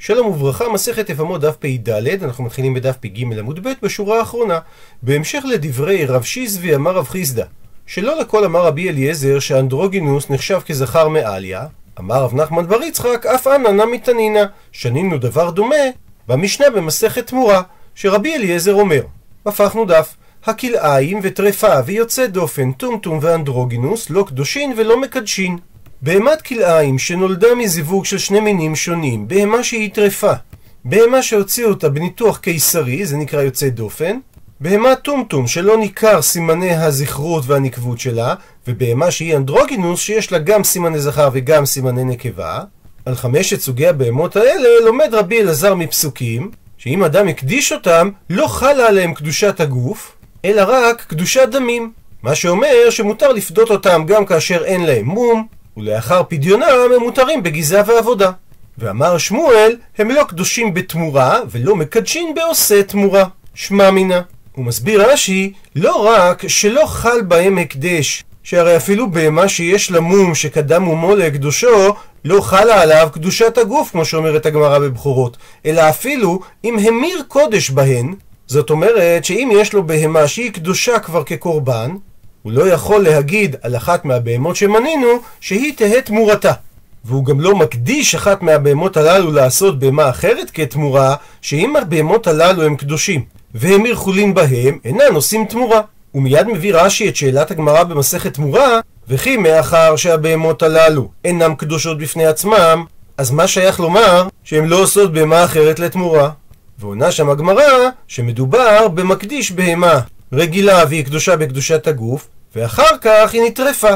שלום וברכה, מסכת יבמות דף פ"ד, אנחנו מתחילים בדף פ"ג עמוד ב' בשורה האחרונה. בהמשך לדברי רב שיזבי אמר רב חיסדא, שלא לכל אמר רבי אליעזר שאנדרוגינוס נחשב כזכר מעליה, אמר רב נחמן בר יצחק אף אנא נמי תנינא, שנינו דבר דומה במשנה במסכת תמורה, שרבי אליעזר אומר, הפכנו דף, הכלאיים וטרפה ויוצא דופן, טומטום ואנדרוגינוס לא קדושין ולא מקדשין. בהמת כלאיים שנולדה מזיווג של שני מינים שונים, בהמה שהיא טרפה, בהמה שהוציאו אותה בניתוח קיסרי, זה נקרא יוצא דופן, בהמה טומטום שלא ניכר סימני הזכרות והנקבות שלה, ובהמה שהיא אנדרוגינוס שיש לה גם סימני זכר וגם סימני נקבה. על חמשת סוגי הבהמות האלה לומד רבי אלעזר מפסוקים, שאם אדם הקדיש אותם, לא חלה עליהם קדושת הגוף, אלא רק קדושת דמים. מה שאומר שמותר לפדות אותם גם כאשר אין להם מום, ולאחר פדיונם הם מותרים בגיזה ועבודה. ואמר שמואל, הם לא קדושים בתמורה, ולא מקדשים בעושה תמורה. שמע מינה. הוא מסביר רש"י, לא רק שלא חל בהם הקדש, שהרי אפילו בהמה שיש לה מום שקדם מומו לקדושו, לא חלה עליו קדושת הגוף, כמו שאומרת הגמרא בבחורות, אלא אפילו אם המיר קודש בהן, זאת אומרת שאם יש לו בהמה שהיא קדושה כבר כקורבן, הוא לא יכול להגיד על אחת מהבהמות שמנינו שהיא תהא תמורתה. והוא גם לא מקדיש אחת מהבהמות הללו לעשות בהמה אחרת כתמורה, שאם הבהמות הללו הם קדושים, והם ירחולים בהם, אינן עושים תמורה. ומיד מביא רש"י את שאלת הגמרא במסכת תמורה, וכי מאחר שהבהמות הללו אינם קדושות בפני עצמם, אז מה שייך לומר שהן לא עושות בהמה אחרת לתמורה? ועונה שם הגמרא שמדובר במקדיש בהמה רגילה והיא קדושה בקדושת הגוף, ואחר כך היא נטרפה.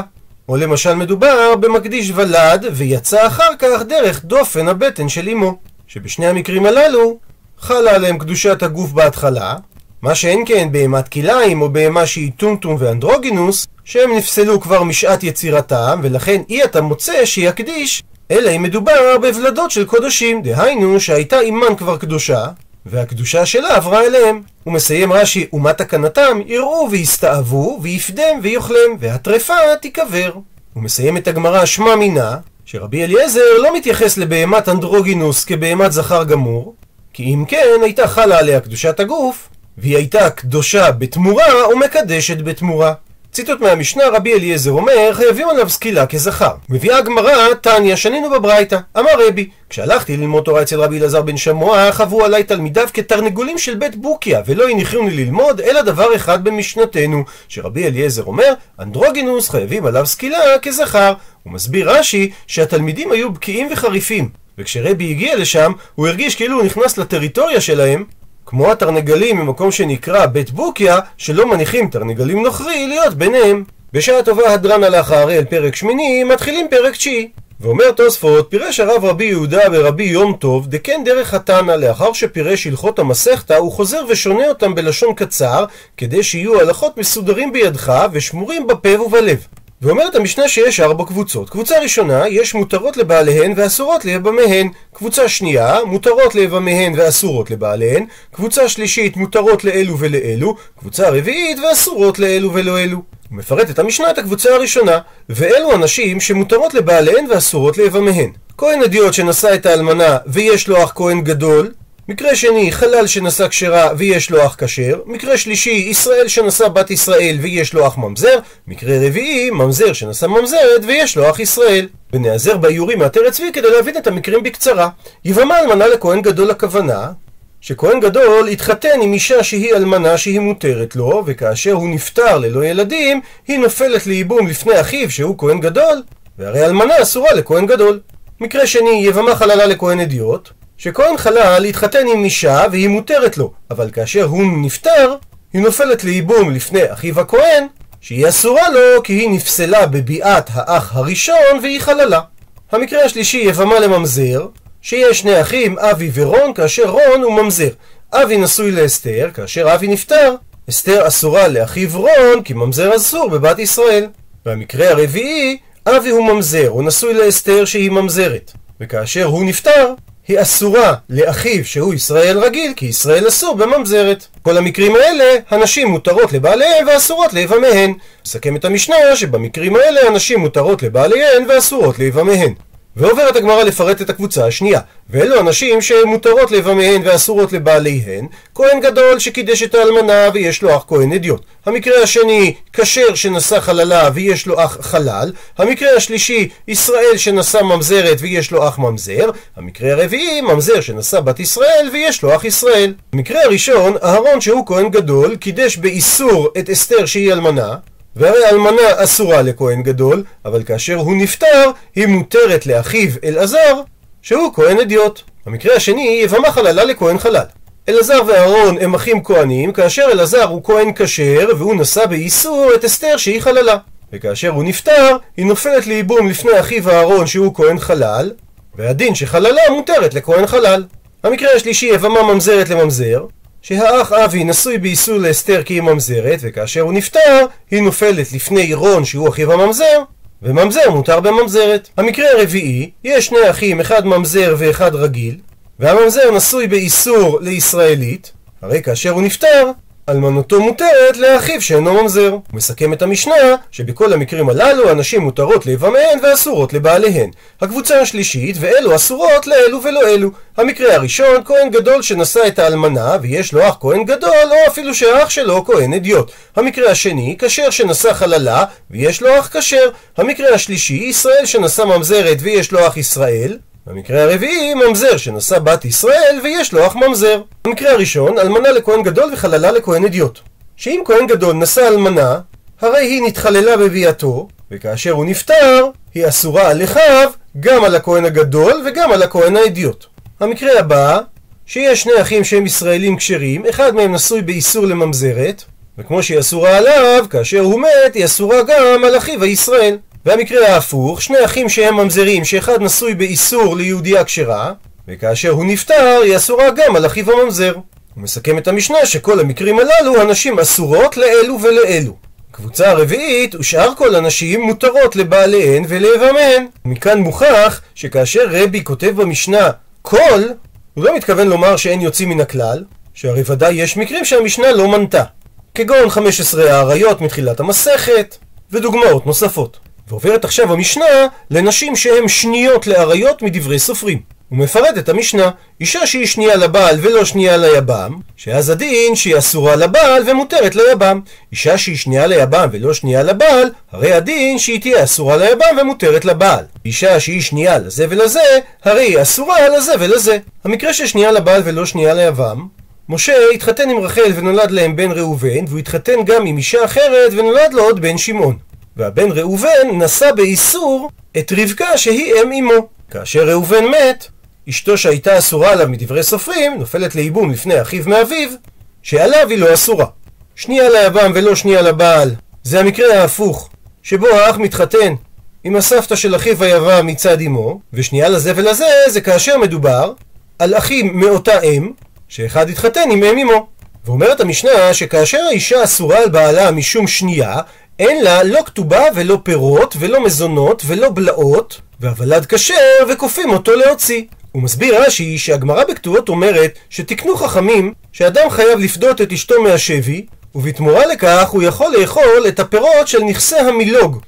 או למשל מדובר במקדיש ולד, ויצא אחר כך דרך דופן הבטן של אמו. שבשני המקרים הללו חלה עליהם קדושת הגוף בהתחלה, מה שאין כן בהמת כלאיים או בהמה שהיא טומטום ואנדרוגינוס, שהם נפסלו כבר משעת יצירתם, ולכן אי אתה מוצא שיקדיש, אלא אם מדובר בוולדות של קודשים, דהיינו שהייתה אימן כבר קדושה, והקדושה שלה עברה אליהם. הוא מסיים רש"י, ומה תקנתם? יראו ויסתאבו, ויפדם ויאכלם, והטרפה תיקבר. את הגמרא שמע מינה, שרבי אליעזר לא מתייחס לבהמת אנדרוגינוס כבהמת זכר גמור, כי אם כן הייתה חלה עליה קדושת הגוף, והיא הייתה קדושה בתמורה ומקדשת בתמורה. ציטוט מהמשנה רבי אליעזר אומר חייבים עליו סקילה כזכר. מביאה הגמרא תניא שנינו בברייתא אמר רבי כשהלכתי ללמוד תורה אצל רבי אלעזר בן שמוע חוו עליי תלמידיו כתרנגולים של בית בוקיה ולא הניחוני ללמוד אלא דבר אחד במשנתנו שרבי אליעזר אומר אנדרוגינוס חייבים עליו סקילה כזכר. הוא מסביר רש"י שהתלמידים היו בקיאים וחריפים וכשרבי הגיע לשם הוא הרגיש כאילו הוא נכנס לטריטוריה שלהם כמו התרנגלים ממקום שנקרא בית בוקיה, שלא מניחים תרנגלים נוכרי להיות ביניהם. בשעה טובה הדרנה לאחר אל פרק שמיני, מתחילים פרק תשיעי. ואומר תוספות, פירש הרב רבי יהודה ורבי יום טוב, דכן דרך התנא, לאחר שפירש הלכות המסכתא, הוא חוזר ושונה אותם בלשון קצר, כדי שיהיו הלכות מסודרים בידך ושמורים בפה ובלב. ואומרת המשנה שיש ארבע קבוצות. קבוצה ראשונה, יש מותרות לבעליהן ואסורות ליבמיהן. קבוצה שנייה, מותרות ליבמיהן ואסורות לבעליהן. קבוצה שלישית, מותרות לאלו ולאלו. קבוצה רביעית, ואסורות לאלו ולא אלו. הוא מפרט את המשנה את הקבוצה הראשונה, ואלו אנשים שמותרות לבעליהן ואסורות ליבמיהן. כהן אדיוט שנשא את האלמנה ויש לו אח כהן גדול, מקרה שני, חלל שנשא כשרה ויש לו אח כשר. מקרה שלישי, ישראל שנשא בת ישראל ויש לו אח ממזר. מקרה רביעי, ממזר שנשא ממזרת ויש לו אח ישראל. ונעזר באיורים מהתרא צבי כדי להבין את המקרים בקצרה. יבמה אלמנה לכהן גדול הכוונה, שכהן גדול התחתן עם אישה שהיא אלמנה שהיא מותרת לו, וכאשר הוא נפטר ללא ילדים, היא נופלת לייבום לפני אחיו שהוא כהן גדול, והרי אלמנה אסורה לכהן גדול. מקרה שני, יבמה חללה לכהן הדיוט, שכהן חלל התחתן עם אישה והיא מותרת לו, אבל כאשר הוא נפטר, היא נופלת לייבום לפני אחיו הכהן, שהיא אסורה לו כי היא נפסלה בביאת האח הראשון והיא חללה. המקרה השלישי יבמה לממזר, שיש שני אחים, אבי ורון, כאשר רון הוא ממזר. אבי נשוי לאסתר, כאשר אבי נפטר, אסתר אסורה לאחיו רון, כי ממזר אסור בבת ישראל. והמקרה הרביעי, אבי הוא ממזר, הוא נשוי לאסתר שהיא ממזרת. וכאשר הוא נפטר, היא אסורה לאחיו שהוא ישראל רגיל, כי ישראל אסור בממזרת. כל המקרים האלה, הנשים מותרות לבעליהן ואסורות ליבמיהן. נסכם את המשנה שבמקרים האלה הנשים מותרות לבעליהן ואסורות ליבמיהן. ועוברת הגמרא לפרט את הקבוצה השנייה, ואלו אנשים שמותרות לבמיהן ואסורות לבעליהן, כהן גדול שקידש את האלמנה ויש לו אח כהן אדיוט. המקרה השני, כשר שנשא חללה ויש לו אח חלל. המקרה השלישי, ישראל שנשא ממזרת ויש לו אח ממזר. המקרה הרביעי, ממזר שנשא בת ישראל ויש לו אח ישראל. המקרה הראשון, אהרון שהוא כהן גדול, קידש באיסור את אסתר שהיא אלמנה, והרי אלמנה אסורה לכהן גדול, אבל כאשר הוא נפטר, היא מותרת לאחיו אלעזר, שהוא כהן אדיוט. המקרה השני, יבמה חללה לכהן חלל. אלעזר ואהרון הם אחים כהנים, כאשר אלעזר הוא כהן כשר, והוא נשא באיסור את אסתר שהיא חללה. וכאשר הוא נפטר, היא נופלת לייבום לפני אחיו אהרון שהוא כהן חלל, והדין שחללה מותרת לכהן חלל. המקרה השלישי, יבמה ממזרת לממזר, שהאח אבי נשוי באיסור לאסתר כי היא ממזרת, וכאשר הוא נפטר, היא נופלת לפני רון שהוא אחיו הממזר, וממזר מותר בממזרת. המקרה הרביעי, יש שני אחים, אחד ממזר ואחד רגיל, והממזר נשוי באיסור לישראלית, הרי כאשר הוא נפטר, אלמנותו מותרת לאחיו שאינו ממזר. הוא מסכם את המשנה שבכל המקרים הללו הנשים מותרות ליבמיהן ואסורות לבעליהן. הקבוצה השלישית ואלו אסורות לאלו ולא אלו. המקרה הראשון כהן גדול שנשא את האלמנה ויש לו אח כהן גדול או אפילו שהאח שלו כהן אדיוט. המקרה השני כשר שנשא חללה ויש לו אח כשר. המקרה השלישי ישראל שנשא ממזרת ויש לו אח ישראל. במקרה הרביעי, ממזר שנשא בת ישראל ויש לו אח ממזר. במקרה הראשון, אלמנה לכהן גדול וחללה לכהן אדיוט. שאם כהן גדול נשא אלמנה, הרי היא נתחללה בביאתו, וכאשר הוא נפטר, היא אסורה על אחיו, גם על הכהן הגדול וגם על הכהן האדיוט. המקרה הבא, שיש שני אחים שהם ישראלים כשרים, אחד מהם נשוי באיסור לממזרת, וכמו שהיא אסורה עליו, כאשר הוא מת, היא אסורה גם על אחיו הישראל. והמקרה ההפוך, שני אחים שהם ממזרים, שאחד נשוי באיסור ליהודייה כשרה, וכאשר הוא נפטר, היא אסורה גם על אחיו הממזר. הוא מסכם את המשנה שכל המקרים הללו, הנשים אסורות לאלו ולאלו. קבוצה הרביעית, ושאר כל הנשים מותרות לבעליהן ולאבמיהן. מכאן מוכח שכאשר רבי כותב במשנה כל, הוא לא מתכוון לומר שאין יוצאים מן הכלל, שהרי ודאי יש מקרים שהמשנה לא מנתה. כגון 15 האריות מתחילת המסכת, ודוגמאות נוספות. ועוברת עכשיו המשנה לנשים שהן שניות לאריות מדברי סופרים. הוא מפרט את המשנה, אישה שהיא שנייה לבעל ולא שנייה ליבם, שאז הדין שהיא אסורה לבעל ומותרת ליבם. אישה שהיא שנייה ליבם ולא שנייה לבעל, הרי הדין שהיא תהיה אסורה ליבם ומותרת לבעל. אישה שהיא שנייה לזה ולזה, הרי היא אסורה לזה ולזה. המקרה של שנייה לבעל ולא שנייה ליבם, משה התחתן עם רחל ונולד להם בן ראובן, והוא התחתן גם עם אישה אחרת ונולד לו עוד בן שמעון. והבן ראובן נשא באיסור את רבקה שהיא אם אמו. כאשר ראובן מת, אשתו שהייתה אסורה עליו מדברי סופרים, נופלת לייבום לפני אחיו מאביו, שעליו היא לא אסורה. שנייה ליבם ולא שנייה לבעל, זה המקרה ההפוך, שבו האח מתחתן עם הסבתא של אחיו היבם מצד אמו, ושנייה לזה ולזה זה כאשר מדובר על אחים מאותה אם, שאחד התחתן עם אם אמו. ואומרת המשנה שכאשר האישה אסורה על בעלה משום שנייה, אין לה לא כתובה ולא פירות ולא מזונות ולא בלעות, והוולד כשר וכופים אותו להוציא. הוא מסביר רש"י שהגמרא בכתובות אומרת שתיקנו חכמים שאדם חייב לפדות את אשתו מהשבי, ובתמורה לכך הוא יכול לאכול את הפירות של נכסי המילוג.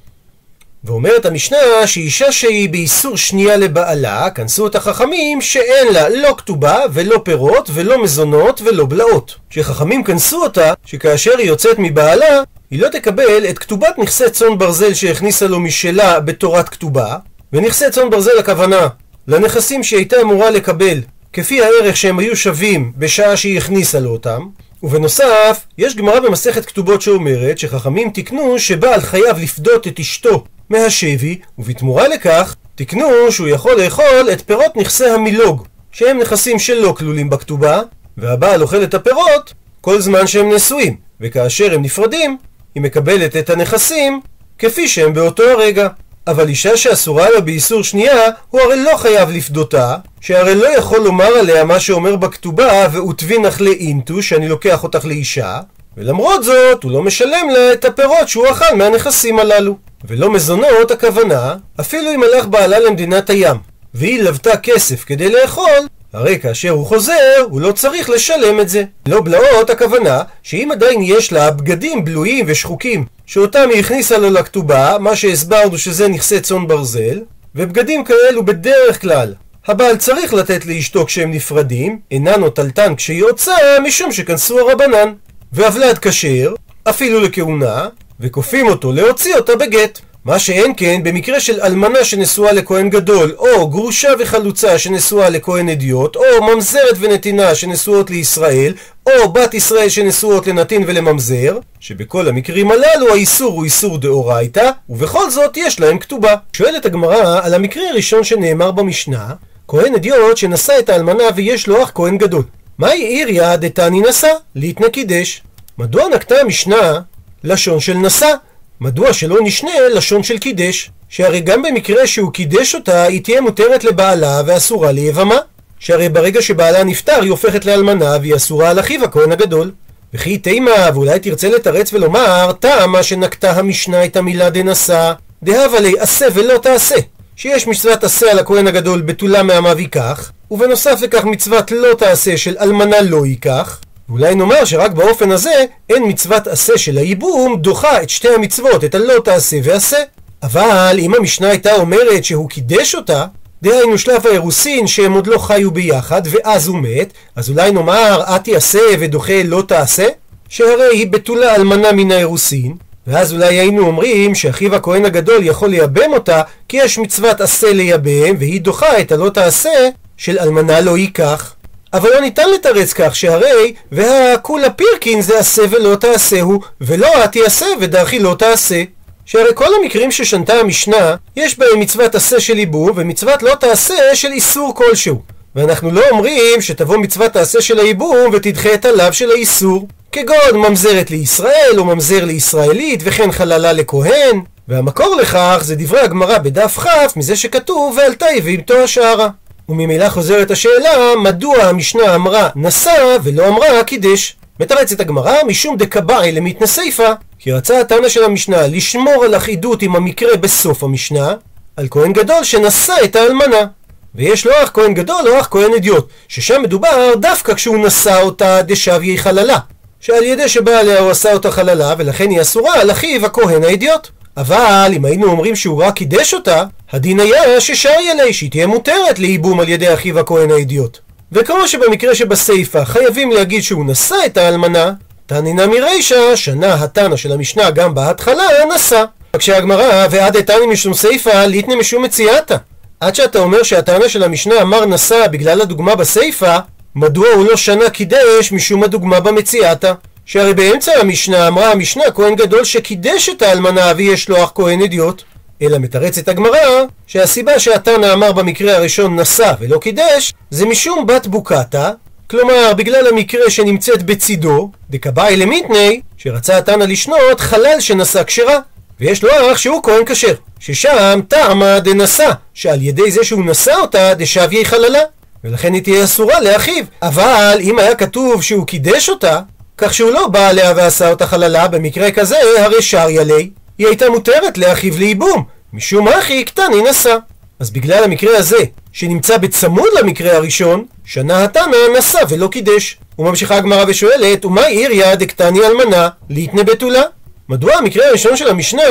ואומרת המשנה שאישה שהיא באיסור שנייה לבעלה, כנסו את החכמים שאין לה לא כתובה ולא פירות ולא מזונות ולא בלעות. שחכמים כנסו אותה שכאשר היא יוצאת מבעלה, היא לא תקבל את כתובת נכסי צאן ברזל שהכניסה לו משלה בתורת כתובה, ונכסי צאן ברזל הכוונה לנכסים שהיא הייתה אמורה לקבל כפי הערך שהם היו שווים בשעה שהיא הכניסה לו אותם, ובנוסף, יש גמרא במסכת כתובות שאומרת שחכמים תיקנו שבעל חייב לפדות את אשתו מהשבי, ובתמורה לכך תיקנו שהוא יכול לאכול את פירות נכסי המילוג, שהם נכסים שלא כלולים בכתובה, והבעל אוכל את הפירות כל זמן שהם נשואים, וכאשר הם נפרדים, היא מקבלת את הנכסים כפי שהם באותו הרגע. אבל אישה שאסורה לה באיסור שנייה, הוא הרי לא חייב לפדותה, שהרי לא יכול לומר עליה מה שאומר בכתובה, ואותבינך לאינטו, שאני לוקח אותך לאישה, ולמרות זאת, הוא לא משלם לה את הפירות שהוא אכל מהנכסים הללו. ולא מזונות הכוונה, אפילו אם הלך בעלה למדינת הים, והיא לוותה כסף כדי לאכול, הרי כאשר הוא חוזר, הוא לא צריך לשלם את זה. לא בלעות הכוונה שאם עדיין יש לה בגדים בלויים ושחוקים, שאותם היא הכניסה לו לכתובה, מה שהסברנו שזה נכסי צאן ברזל, ובגדים כאלו בדרך כלל הבעל צריך לתת לאשתו כשהם נפרדים, אינן נוטלתן כשהיא הוצאה, משום שכנסו הרבנן. והבלד כשר, אפילו לכהונה, וכופים אותו להוציא אותה בגט. מה שאין כן במקרה של אלמנה שנשואה לכהן גדול, או גרושה וחלוצה שנשואה לכהן אדיוט, או ממזרת ונתינה שנשואות לישראל, או בת ישראל שנשואות לנתין ולממזר, שבכל המקרים הללו האיסור הוא איסור דאורייתא, ובכל זאת יש להם כתובה. שואלת הגמרא על המקרה הראשון שנאמר במשנה, כהן אדיוט שנשא את האלמנה ויש לו אח כהן גדול. מהי עיריה דתני נשא? ליתנה קידש. מדוע נקטה המשנה לשון של נשא? מדוע שלא נשנה לשון של קידש? שהרי גם במקרה שהוא קידש אותה, היא תהיה מותרת לבעלה ואסורה ליבמה. שהרי ברגע שבעלה נפטר, היא הופכת לאלמנה והיא אסורה על אחיו הכהן הגדול. וכי תימה, ואולי תרצה לתרץ ולומר, טעמה שנקטה המשנה את המילה דנשא, דהבה לי עשה ולא תעשה. שיש מצוות עשה על הכהן הגדול בתולה מעמיו ייקח, ובנוסף לכך מצוות לא תעשה של אלמנה לא ייקח, ואולי נאמר שרק באופן הזה אין מצוות עשה של הייבום דוחה את שתי המצוות, את הלא תעשה ועשה. אבל אם המשנה הייתה אומרת שהוא קידש אותה, דהיינו שלב האירוסין שהם עוד לא חיו ביחד ואז הוא מת, אז אולי נאמר את יעשה ודוחה לא תעשה? שהרי היא בתולה אלמנה מן האירוסין, ואז אולי היינו אומרים שאחיו הכהן הגדול יכול לייבם אותה כי יש מצוות עשה לייבם והיא דוחה את הלא תעשה של אלמנה לא ייקח. אבל לא ניתן לתרץ כך שהרי והכולה פירקין זה עשה ולא תעשהו ולא את יעשה ודרכי לא תעשה. שהרי כל המקרים ששנתה המשנה יש בהם מצוות עשה של ייבום ומצוות לא תעשה של איסור כלשהו. ואנחנו לא אומרים שתבוא מצוות תעשה של הייבום ותדחה את הלאו של האיסור. כגון ממזרת לישראל או ממזר לישראלית וכן חללה לכהן. והמקור לכך זה דברי הגמרא בדף כ' מזה שכתוב ועלתה יבימתו השערה וממילא חוזרת השאלה מדוע המשנה אמרה נשא ולא אמרה קידש? מתרצת הגמרא משום דקבעי למתנסיפה כי רצה התנא של המשנה לשמור על אחידות עם המקרה בסוף המשנה על כהן גדול שנשא את האלמנה ויש לו אח כהן גדול או אח כהן אדיוט ששם מדובר דווקא כשהוא נשא אותה דשביה חללה שעל ידי שבא עליה הוא עשה אותה חללה ולכן היא אסורה על אחיו הכהן האדיוט אבל אם היינו אומרים שהוא רק קידש אותה, הדין היה ששארי עלי, שהיא תהיה מותרת לייבום על ידי אחיו הכהן האידיוט. וכמו שבמקרה שבסיפא חייבים להגיד שהוא נשא את האלמנה, תנינה מרישא, שנה התנא של המשנה גם בהתחלה, נשא. רק שהגמרא, ועד איתני משום סיפא, ליתנה משום מציאתא. עד שאתה אומר שהטענה של המשנה אמר נשא בגלל הדוגמה בסיפא, מדוע הוא לא שנה קידש משום הדוגמה במציאתא? שהרי באמצע המשנה אמרה המשנה כהן גדול שקידש את האלמנה לו אח כהן אדיוט. אלא מתרצת הגמרא שהסיבה שהתנא אמר במקרה הראשון נשא ולא קידש זה משום בת בוקטה כלומר בגלל המקרה שנמצאת בצידו דקבאי למיתני שרצה התנא לשנות חלל שנשא כשרה ויש לו אח שהוא כהן כשר ששם טעמה דנשא שעל ידי זה שהוא נשא אותה דשביה חללה. ולכן היא תהיה אסורה לאחיו. אבל אם היה כתוב שהוא קידש אותה כך שהוא לא בא עליה ועשה אותה חללה, במקרה כזה הרי שריה לי, היא הייתה מותרת לאחיו לייבום, משום אחי קטני נשא. אז בגלל המקרה הזה, שנמצא בצמוד למקרה הראשון, שנה התנא נשא ולא קידש. וממשיכה הגמרא ושואלת, ומה עיריה דקטני אלמנה ליתנה בתולה? מדוע המקרה הראשון של המשנה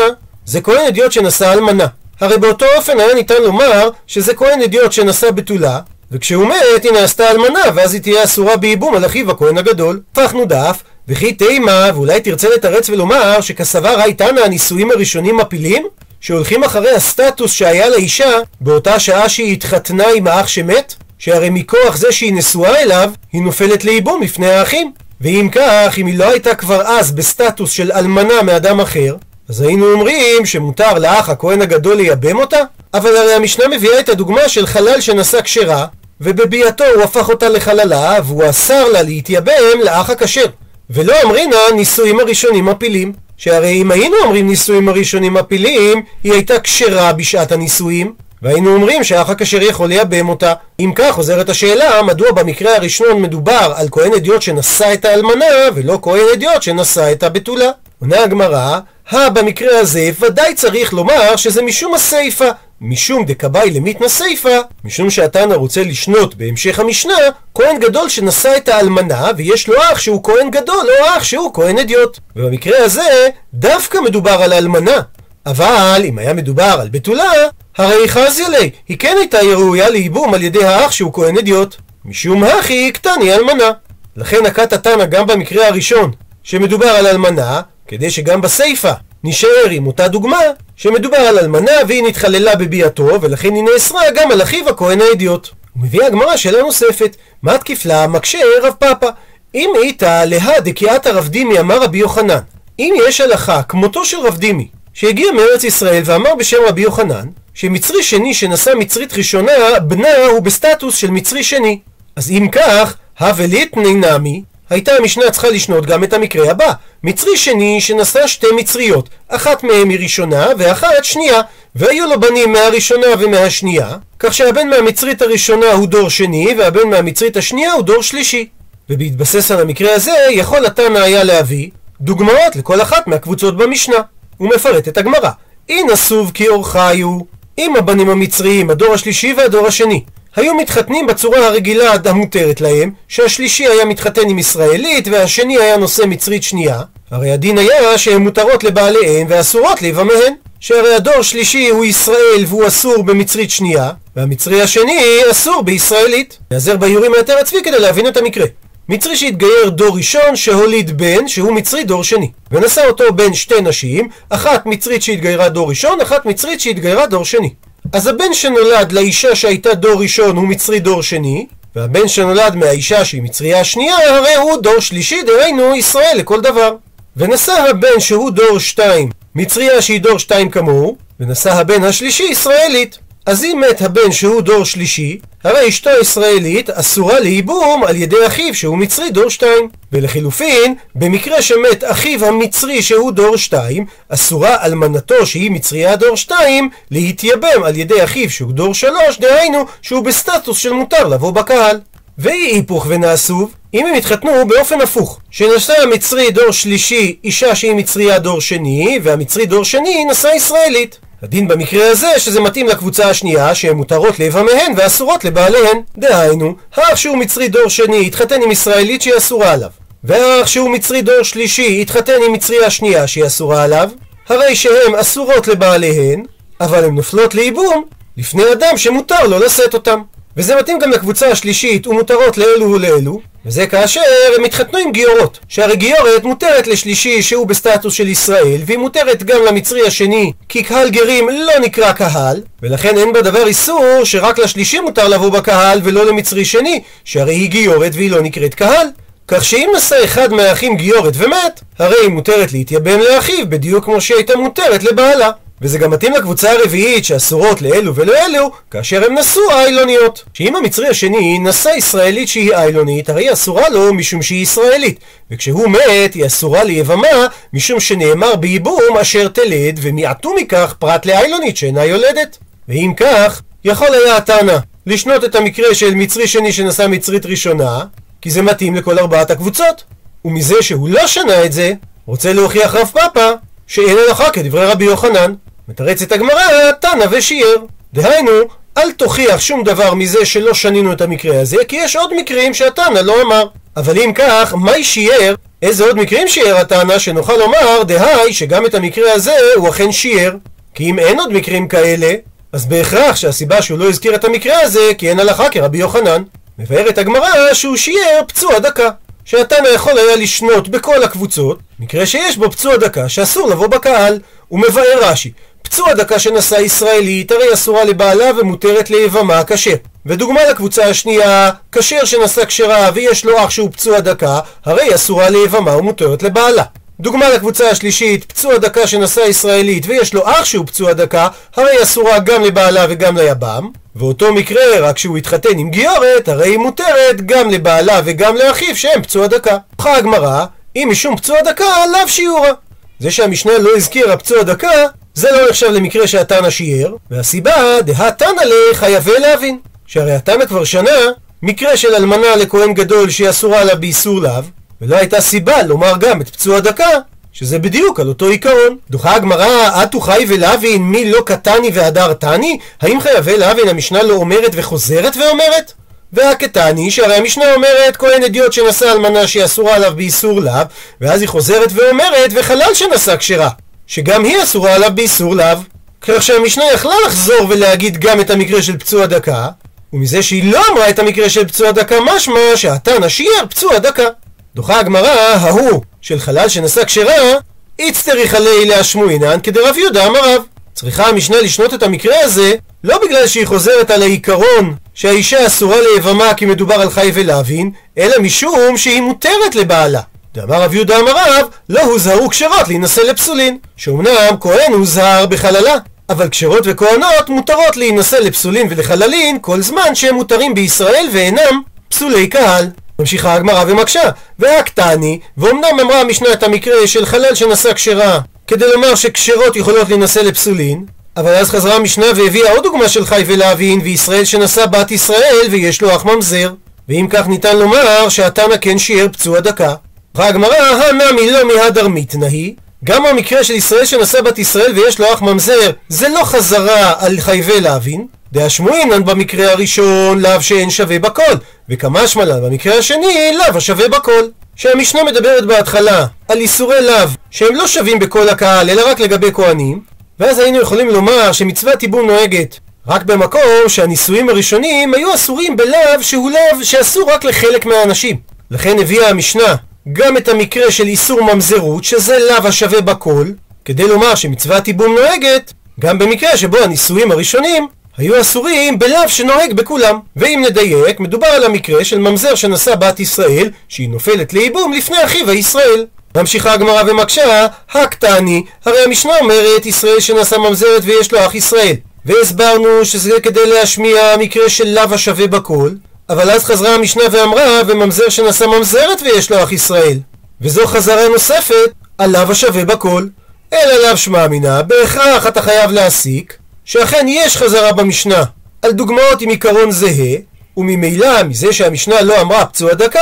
זה כהן הדיוט שנשא אלמנה? הרי באותו אופן היה ניתן לומר שזה כהן הדיוט שנשא בתולה, וכשהוא מת היא נעשתה אלמנה ואז היא תהיה אסורה בייבום על אחיו הכהן הגדול. הפכנו דף וכי תימא ואולי תרצה לתרץ ולומר שקסבר האי תנא הנישואים הראשונים מפילים? שהולכים אחרי הסטטוס שהיה לאישה באותה שעה שהיא התחתנה עם האח שמת? שהרי מכוח זה שהיא נשואה אליו, היא נופלת לייבום לפני האחים. ואם כך, אם היא לא הייתה כבר אז בסטטוס של אלמנה מאדם אחר, אז היינו אומרים שמותר לאח הכהן הגדול לייבם אותה? אבל הרי המשנה מביאה את הדוגמה של חלל שנשא כשרה, ובביאתו הוא הפך אותה לחללה, והוא אסר לה להתייבם לאח הכשר. ולא אמרינן נישואים הראשונים מפילים. שהרי אם היינו אומרים נישואים הראשונים מפילים, היא הייתה כשרה בשעת הנישואים, והיינו אומרים שהאח הכשר יכול לייבם אותה. אם כך, חוזרת השאלה, מדוע במקרה הראשון מדובר על כהן אדיוט שנשא את האלמנה, ולא כהן אדיוט שנשא את הבתולה? עונה הגמרא, הא במקרה הזה ודאי צריך לומר שזה משום הסיפא, משום דקבאי למיתנא סיפא, משום שהתנא רוצה לשנות בהמשך המשנה, כהן גדול שנשא את האלמנה ויש לו אח שהוא כהן גדול או אח שהוא כהן אדיוט. ובמקרה הזה דווקא מדובר על האלמנה. אבל אם היה מדובר על בתולה, הרי חזי לי, היא כן הייתה ראויה לייבום על ידי האח שהוא כהן אדיוט. משום הכי קטני אלמנה. לכן נקט התנא גם במקרה הראשון, שמדובר על אלמנה, כדי שגם בסיפא נשאר עם אותה דוגמה, שמדובר על אלמנה והיא נתחללה בביאתו, ולכן היא נאסרה גם על אחיו הכהן האדיוט. ומביאה הגמרא שאלה נוספת, מה תקיף לה מקשה רב פאפא? אם היית להא דקיאת הרב דימי אמר רבי יוחנן, אם יש הלכה כמותו של רב דימי, שהגיע מארץ ישראל ואמר בשם רבי יוחנן, שמצרי שני שנשא מצרית ראשונה, בנה הוא בסטטוס של מצרי שני. אז אם כך, הבליטני נמי, הייתה המשנה צריכה לשנות גם את המקרה הבא. מצרי שני שנשא שתי מצריות, אחת מהן היא ראשונה ואחת שנייה, והיו לו בנים מהראשונה ומהשנייה, כך שהבן מהמצרית הראשונה הוא דור שני, והבן מהמצרית השנייה הוא דור שלישי. ובהתבסס על המקרה הזה, יכול התנא היה להביא דוגמאות לכל אחת מהקבוצות במשנה. הוא מפרט את הגמרא. אין אסוב כי אורחיו, אם הבנים המצריים, הדור השלישי והדור השני, היו מתחתנים בצורה הרגילה המותרת להם, שהשלישי היה מתחתן עם ישראלית והשני היה נושא מצרית שנייה, הרי הדין היה שהן מותרות לבעליהן ואסורות להיבמיהן. שהרי הדור שלישי הוא ישראל והוא אסור במצרית שנייה, והמצרי השני אסור בישראלית. נעזר באיורים מהתר הצבי כדי להבין את המקרה. מצרי שהתגייר דור ראשון שהוליד בן שהוא מצרי דור שני ונשא אותו בין שתי נשים אחת מצרית שהתגיירה דור ראשון אחת מצרית שהתגיירה דור שני אז הבן שנולד לאישה שהייתה דור ראשון הוא מצרי דור שני והבן שנולד מהאישה שהיא מצרייה השנייה הרי הוא דור שלישי דהיינו ישראל לכל דבר. ונשא הבן שהוא דור שתיים מצריה שהיא דור שתיים כמוהו ונשא הבן השלישי ישראלית אז אם מת הבן שהוא דור שלישי, הרי אשתו ישראלית אסורה לייבום על ידי אחיו שהוא מצרי דור שתיים. ולחילופין, במקרה שמת אחיו המצרי שהוא דור שתיים, אסורה אלמנתו שהיא מצריה דור שתיים, להתייבם על ידי אחיו שהוא דור שלוש, דהיינו שהוא בסטטוס של מותר לבוא בקהל. ואי היפוך ונעשוב, אם הם התחתנו באופן הפוך, שנשא המצרי דור שלישי אישה שהיא מצריה דור שני, והמצרי דור שני נשא ישראלית. הדין במקרה הזה שזה מתאים לקבוצה השנייה שהן מותרות לאיבה מהן ואסורות לבעליהן. דהיינו, האח שהוא מצרי דור שני התחתן עם ישראלית שהיא אסורה עליו. והאח שהוא מצרי דור שלישי התחתן עם מצרי השנייה שהיא אסורה עליו, הרי שהן אסורות לבעליהן, אבל הן נופלות לייבום לפני אדם שמותר לו לשאת אותם. וזה מתאים גם לקבוצה השלישית ומותרות לאלו ולאלו, וזה כאשר הם התחתנו עם גיורות. שהרי גיורת מותרת לשלישי שהוא בסטטוס של ישראל, והיא מותרת גם למצרי השני, כי קהל גרים לא נקרא קהל, ולכן אין בדבר איסור שרק לשלישי מותר לבוא בקהל ולא למצרי שני, שהרי היא גיורת והיא לא נקראת קהל. כך שאם נשא אחד מהאחים גיורת ומת, הרי היא מותרת להתייבם לאחיו בדיוק כמו שהיא הייתה מותרת לבעלה. וזה גם מתאים לקבוצה הרביעית שאסורות לאלו ולאלו כאשר הם נשאו איילוניות. שאם המצרי השני נשא ישראלית שהיא איילונית, הרי היא אסורה לו משום שהיא ישראלית. וכשהוא מת היא אסורה ליבמה משום שנאמר בייבום אשר תלד ומיעטו מכך פרט לאיילונית שאינה יולדת. ואם כך, יכול היה התנא לשנות את המקרה של מצרי שני שנשא מצרית ראשונה, כי זה מתאים לכל ארבעת הקבוצות. ומזה שהוא לא שנה את זה, רוצה להוכיח רב פאפא שאין הלכה כדברי רבי יוחנן. מתרצת הגמרא, תנא ושיער. דהיינו, אל תוכיח שום דבר מזה שלא שנינו את המקרה הזה, כי יש עוד מקרים שהתנא לא אמר. אבל אם כך, מהי שיער? איזה עוד מקרים שיער התנא שנוכל לומר, דהי, שגם את המקרה הזה הוא אכן שיער. כי אם אין עוד מקרים כאלה, אז בהכרח שהסיבה שהוא לא הזכיר את המקרה הזה, כי אין הלכה כרבי יוחנן. מבארת הגמרא שהוא שיער פצוע דקה. שהתנא יכול היה לשנות בכל הקבוצות, מקרה שיש בו פצוע דקה שאסור לבוא בקהל. הוא מבאר רש"י, פצוע דקה שנשא ישראלית, הרי אסורה לבעלה ומותרת ליבמה כשר. ודוגמה לקבוצה השנייה, כשר שנשא כשרה ויש לו אח שהוא פצוע דקה, הרי אסורה ליבמה ומותרת לבעלה. דוגמה לקבוצה השלישית, פצוע דקה שנשא ישראלית ויש לו אח שהוא פצוע דקה, הרי אסורה גם לבעלה וגם ליבם. ואותו מקרה, רק שהוא התחתן עם גיורת, הרי היא מותרת גם לבעלה וגם לאחיו שהם פצוע דקה. הוכחה הגמרא, אם משום פצוע דקה, לאו שיעורה. זה שהמשנה לא הזכירה פצוע דקה, זה לא נחשב למקרה שהתנא שיער, והסיבה, דהתנא לחייבי להבין. שהרי התנא כבר שנה מקרה של אלמנה לכהן גדול שהיא אסורה לה באיסור לאו, ולא הייתה סיבה לומר גם את פצוע דקה, שזה בדיוק על אותו עיקרון. דוחה הגמרא, אטו חי ולהבין מי לא קטני והדר תני? האם חייבי להבין המשנה לא אומרת וחוזרת ואומרת? והקטני, שהרי המשנה אומרת כהן אדיוט שנשא אלמנה שהיא אסורה עליו באיסור לאו, ואז היא חוזרת ואומרת וחלל שנשא כשרה, שגם היא אסורה עליו באיסור לאו. כך שהמשנה יכלה לחזור ולהגיד גם את המקרה של פצוע דקה, ומזה שהיא לא אמרה את המקרה של פצוע דקה משמע שהתנא שיער פצוע דקה. דוחה הגמרא, ההוא של חלל שנשא כשרה, איצטריך עלי להשמועינן כדרב יהודה אמר רב. צריכה המשנה לשנות את המקרה הזה, לא בגלל שהיא חוזרת על העיקרון שהאישה אסורה ליבמה כי מדובר על חי ולהבין, אלא משום שהיא מותרת לבעלה. דאמר רב יהודה אמר רב, לא הוזהרו כשרות להינשא לפסולין. שאומנם כהן הוזהר בחללה, אבל כשרות וכהנות מותרות להינשא לפסולין ולחללין כל זמן שהם מותרים בישראל ואינם פסולי קהל. ממשיכה הגמרא ומקשה, והקטני, ואומנם אמרה המשנה את המקרה של חלל שנשא כשרה, כדי לומר שכשרות יכולות להינשא לפסולין, אבל אז חזרה המשנה והביאה עוד דוגמה של חי ולהבין, וישראל שנשא בת ישראל ויש לו אח ממזר. ואם כך ניתן לומר שהתנא כן שיער פצוע דקה. הגמרא, הנמי לא מהדר מתנהי, גם המקרה של ישראל שנשא בת ישראל ויש לו אח ממזר, זה לא חזרה על חייבי להבין. דהשמועינן במקרה הראשון לאו שאין שווה בכל, וכמשמע לן במקרה השני לאו השווה בכל. שהמשנה מדברת בהתחלה על איסורי לאו שהם לא שווים בכל הקהל אלא רק לגבי כהנים, ואז היינו יכולים לומר שמצוות ייבום נוהגת רק במקום שהנישואים הראשונים היו אסורים בלאו שהוא לאו שאסור רק לחלק מהאנשים. לכן הביאה המשנה גם את המקרה של איסור ממזרות, שזה לאו השווה בכל, כדי לומר שמצוות ייבום נוהגת גם במקרה שבו הנישואים הראשונים היו אסורים בלאו שנוהג בכולם. ואם נדייק, מדובר על המקרה של ממזר שנשא בת ישראל, שהיא נופלת לייבום לפני אחיו הישראל. ממשיכה הגמרא ומקשה, הקטני, הרי המשנה אומרת ישראל שנשא ממזרת ויש לו אח ישראל. והסברנו שזה כדי להשמיע מקרה של לאו השווה בכל, אבל אז חזרה המשנה ואמרה, וממזר שנשא ממזרת ויש לו אח ישראל. וזו חזרה נוספת על לאו השווה בכל. אלא לאו שמע מינה, בהכרח אתה חייב להסיק שאכן יש חזרה במשנה על דוגמאות עם עיקרון זהה, וממילא מזה שהמשנה לא אמרה פצוע דקה,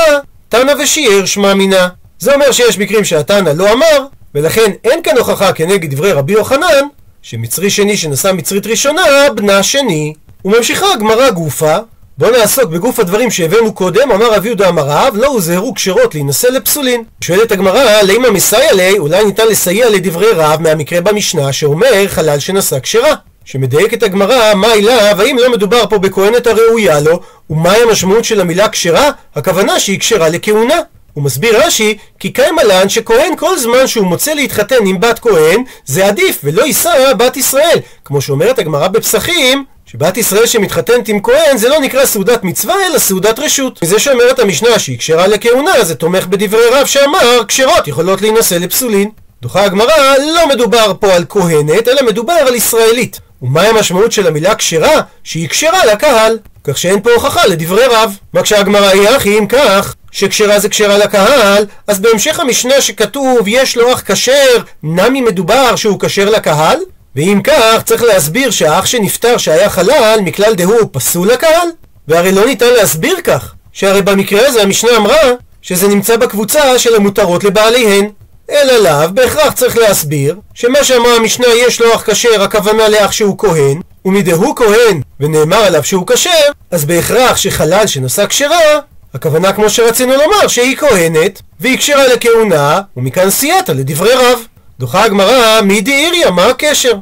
תנא ושיער שמע מינה. זה אומר שיש מקרים שהתנא לא אמר, ולכן אין כאן הוכחה כנגד דברי רבי יוחנן, שמצרי שני שנשא מצרית ראשונה, בנה שני. וממשיכה הגמרא גופה, בואו נעסוק בגוף הדברים שהבאנו קודם, אמר רב יהודה אמר רב, לא הוזהרו כשרות להינשא לפסולין. שואלת הגמרא, לימה מסייע לי, אולי ניתן לסייע לדברי רב מהמקרה במשנה שאומר חלל שנשא כשרה. שמדייקת הגמרא, מה אליו, האם לא מדובר פה בכהנת הראויה לו, ומהי המשמעות של המילה כשרה? הכוונה שהיא כשרה לכהונה. הוא מסביר רש"י, כי קיים עלן שכהן כל זמן שהוא מוצא להתחתן עם בת כהן, זה עדיף ולא יישא בת ישראל. כמו שאומרת הגמרא בפסחים, שבת ישראל שמתחתנת עם כהן זה לא נקרא סעודת מצווה אלא סעודת רשות. מזה שאומרת המשנה שהיא כשרה לכהונה זה תומך בדברי רב שאמר כשרות יכולות להינשא לפסולין. דוחה הגמרא לא מדובר פה על כהנת אלא מדובר על ישראלית. ומהי המשמעות של המילה כשרה? שהיא כשרה לקהל. כך שאין פה הוכחה לדברי רב. מקשה הגמרא היא אחי אם כך שכשרה זה כשרה לקהל, אז בהמשך המשנה שכתוב יש לו אח כשר, נמי מדובר שהוא כשר לקהל? ואם כך, צריך להסביר שהאח שנפטר שהיה חלל, מכלל דהוא פסול לקהל? והרי לא ניתן להסביר כך, שהרי במקרה הזה המשנה אמרה שזה נמצא בקבוצה של המותרות לבעליהן. אלא לאו, בהכרח צריך להסביר שמה שאמרה המשנה יש לו אח כשר, הכוונה לאח שהוא כהן, ומדהו כהן ונאמר עליו שהוא כשר, אז בהכרח שחלל שנשא כשרה, הכוונה כמו שרצינו לומר שהיא כהנת, והיא כשרה לכהונה, ומכאן סייעתא לדברי רב. דוחה הגמרא, מי דאיריה, מה הקשר?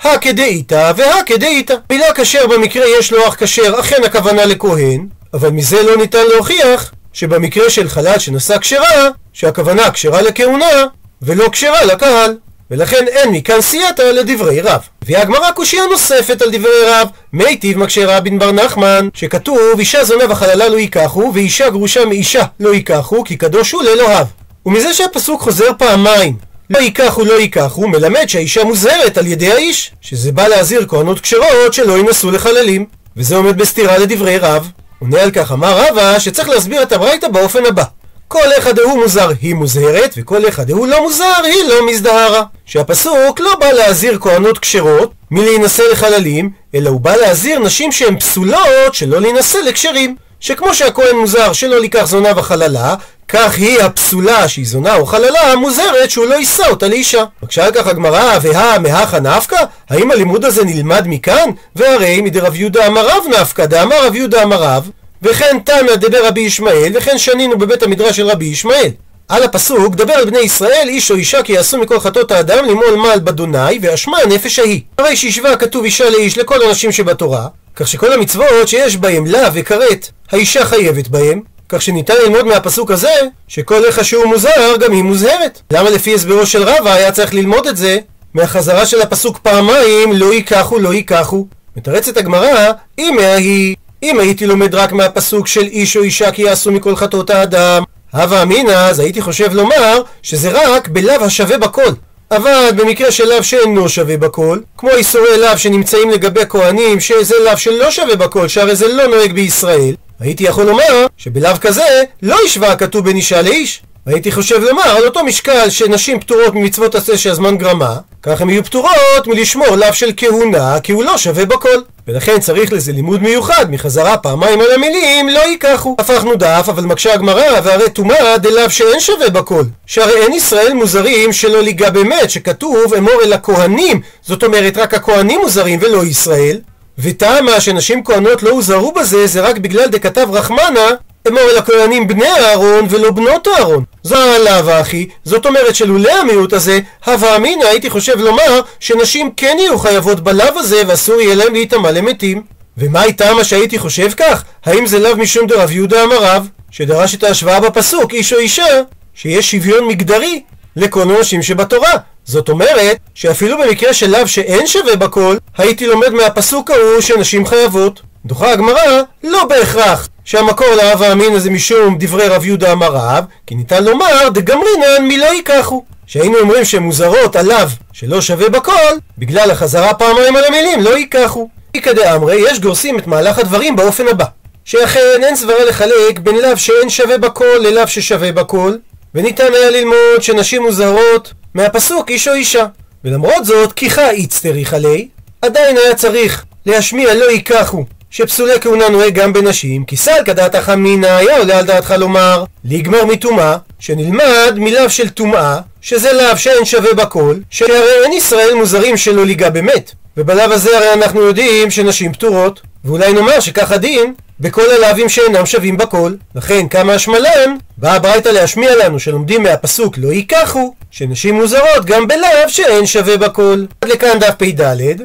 הכדאיתא והכדאיתא. מילה כשר במקרה יש לו אח כשר, אכן הכוונה לכהן, אבל מזה לא ניתן להוכיח שבמקרה של חלל שנשא כשרה, שהכוונה כשרה לכהונה, ולא כשרה לקהל. ולכן אין מכאן סייעתא לדברי רב. והגמרא קושייה נוספת על דברי רב, מיטיב מקשה רבין בר נחמן, שכתוב אישה זונה וחללה לא ייקחו, ואישה גרושה מאישה לא ייקחו, כי קדוש הוא לאלוהיו. ומזה שהפסוק חוזר פעמיים, לא ייקחו לא ייקחו, מלמד שהאישה מוזהרת על ידי האיש, שזה בא להזהיר כהנות כשרות שלא ינסו לחללים. וזה עומד בסתירה לדברי רב. עונה על כך אמר רבא שצריך להסביר את הברייתא באופן הבא כל אחד הוא מוזר היא מוזהרת, וכל אחד הוא לא מוזר היא לא מזדהרה. שהפסוק לא בא להזהיר כהנות כשרות מלהינשא לחללים, אלא הוא בא להזהיר נשים שהן פסולות שלא להינשא לכשרים. שכמו שהכהן מוזר שלא לקח זונה וחללה, כך היא הפסולה שהיא זונה או חללה מוזרת שהוא לא יישא אותה לאישה. בבקשה על כך הגמרא, והא מהכה נפקא? האם הלימוד הזה נלמד מכאן? והרי מדרב יהודה אמר רב נפקא, דאמר רב יהודה אמר רב, וכן דבר רבי ישמעאל, וכן שנינו בבית המדרש של רבי ישמעאל. על הפסוק, דבר על בני ישראל, איש או אישה כי יעשו מכל חטאות האדם למעול מעל באדוני, ואשמה הנפש ההיא. הרי שהשווה כתוב אישה לאיש לכל הנשים שבתורה, כך שכל המצוות שיש בהם לה וכרת, האישה חייבת בהם, כך שניתן ללמוד מהפסוק הזה, שכל איך שהוא מוזר, גם היא מוזהרת. למה לפי הסברו של רבא היה צריך ללמוד את זה מהחזרה של הפסוק פעמיים, לא ייקחו, לא ייקחו? מתרצת הגמרא, אם היא, אם הייתי לומד רק מהפסוק של איש או אישה כי יעשו מכל חטאות האדם, הווה אמינא, אז הייתי חושב לומר שזה רק בלאו השווה בכל. אבל במקרה של לאו שאינו שווה בכל, כמו איסורי לאו שנמצאים לגבי כהנים, שזה לאו שלא שווה בכל, שהרי זה לא נוהג בישראל, הייתי יכול לומר שבלאו כזה לא השווה הכתוב בין אישה לאיש. הייתי חושב לומר על אותו משקל שנשים פטורות ממצוות עשה שהזמן גרמה, כך הן יהיו פטורות מלשמור לאו של כהונה, כי הוא לא שווה בכל. ולכן צריך לזה לימוד מיוחד מחזרה פעמיים על המילים לא ייקחו. הפכנו דף, אבל מקשה הגמרא, והרי טומאה דלאו שאין שווה בכל. שהרי אין ישראל מוזרים שלא ליגה באמת, שכתוב אמור אל הכהנים, זאת אומרת רק הכהנים מוזרים ולא ישראל. וטעמה שנשים כהנות לא הוזהרו בזה זה רק בגלל דכתב רחמנה אמור אל הכהנים בני אהרון ולא בנות אהרון. זו העלבה אחי, זאת אומרת שלולא המיעוט הזה, הווה אמינא הייתי חושב לומר שנשים כן יהיו חייבות בלאו הזה ואסור יהיה להם להיטמע למתים. ומה הייתה מה שהייתי חושב כך? האם זה לאו משום דרב יהודה אמר רב, שדרש את ההשוואה בפסוק איש או אישה, שיש שוויון מגדרי לכל הנשים שבתורה. זאת אומרת, שאפילו במקרה של לאו שאין שווה בכל, הייתי לומד מהפסוק ההוא שנשים חייבות. דוחה הגמרא, לא בהכרח שהמקור לאהבה אמינא זה משום דברי רב יהודה אמר רב, כי ניתן לומר דגמרינן מלא ייקחו. שהיינו אומרים שהן מוזרות עליו שלא שווה בכל, בגלל החזרה פעמיים על המילים לא ייקחו. איכא דאמרי, יש גורסים את מהלך הדברים באופן הבא. שאכן אין סברה לחלק בין לאו שאין שווה בכל ללאו ששווה בכל, וניתן היה ללמוד שנשים מוזרות מהפסוק איש או אישה. ולמרות זאת, כיחה איצטריך עלי, עדיין היה צריך להשמיע לא ייקחו שפסולי כהונה נוהג גם בנשים, כי סל כדעתך אמינא היה עולה על דעתך לומר לגמר מטומאה, שנלמד מלאו של טומאה, שזה לאו שאין שווה בכל, שהרי אין ישראל מוזרים שלא ליגה באמת. ובלאו הזה הרי אנחנו יודעים שנשים פטורות, ואולי נאמר שכך הדין בכל הלאווים שאינם שווים בכל. לכן כמה השמלן, באה הברייתא להשמיע לנו שלומדים מהפסוק לא ייקחו, שנשים מוזרות גם בלאו שאין שווה בכל. עד לכאן דף פ"ד.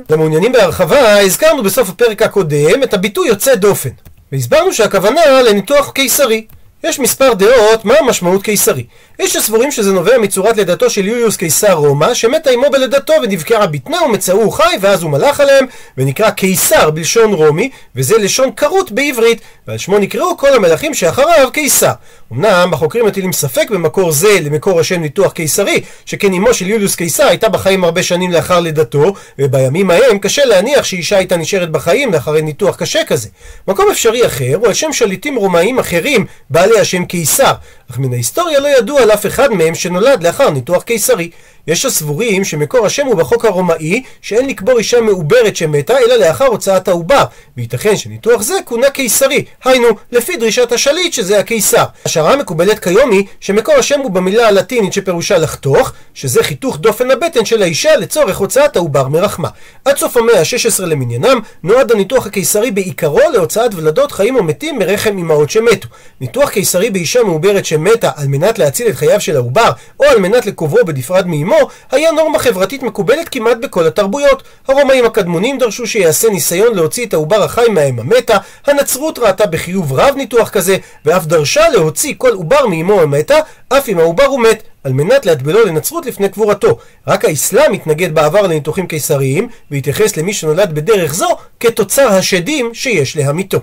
למעוניינים בהרחבה, הזכרנו בסוף הפרק הקודם את הביטוי יוצא דופן. והסברנו שהכוונה לניתוח קיסרי. יש מספר דעות מה המשמעות קיסרי. יש שסבורים שזה נובע מצורת לידתו של יוליוס קיסר רומא, שמתה עמו בלידתו ונבקעה בטנה ומצאו חי, ואז הוא מלך עליהם, ונקרא קיסר בלשון רומי, וזה לשון כרות בעברית, ועל שמו נקראו כל המלכים שאחריו קיסר. אמנם החוקרים מטילים ספק במקור זה למקור השם ניתוח קיסרי, שכן אמו של יוליוס קיסר הייתה בחיים הרבה שנים לאחר לידתו, ובימים ההם קשה להניח שאישה הייתה נשארת בחיים לאחרי ניתוח קשה כזה. מקום אפשרי אחר הוא על שם שליטים רומאים אחרים, בעלי השם קיסר, אך מן ההיסטוריה לא ידוע על אף אחד מהם שנולד לאחר ניתוח קיסרי. יש הסבורים שמקור השם הוא בחוק הרומאי, שאין לקבור אישה מעוברת שמתה, אלא לאחר הוצאת העובר, וייתכן שניתוח זה כונה קיסרי, היינו, לפי דרישת השליט שזה הקיסר. השערה מקובלת כיום היא שמקור השם הוא במילה הלטינית שפירושה לחתוך, שזה חיתוך דופן הבטן של האישה לצורך הוצאת העובר מרחמה. עד סוף המאה ה-16 למניינם, נועד הניתוח הקיסרי בעיקרו להוצאת ולדות חיים או מתים מרחם אמהות שמתו. ניתוח קיסרי באישה מעוברת שמתה על מנת להציל את חייו של העובר, או על מנת לקוברו בנפרד מאמו, היה נורמה חברתית מקובלת כמעט בכל התרבויות. הרומאים הקדמונים דרשו שיעשה ניסיון להוציא את העובר החי מהאם המתה, הנצרות ראתה בחיוב רב ניתוח כזה, ואף דרשה להוציא כל עובר מאמו המתה, אף אם העובר הוא מת. על מנת להטבלו לנצרות לפני קבורתו. רק האסלאם התנגד בעבר לניתוחים קיסריים, והתייחס למי שנולד בדרך זו כתוצר השדים שיש להמיתו.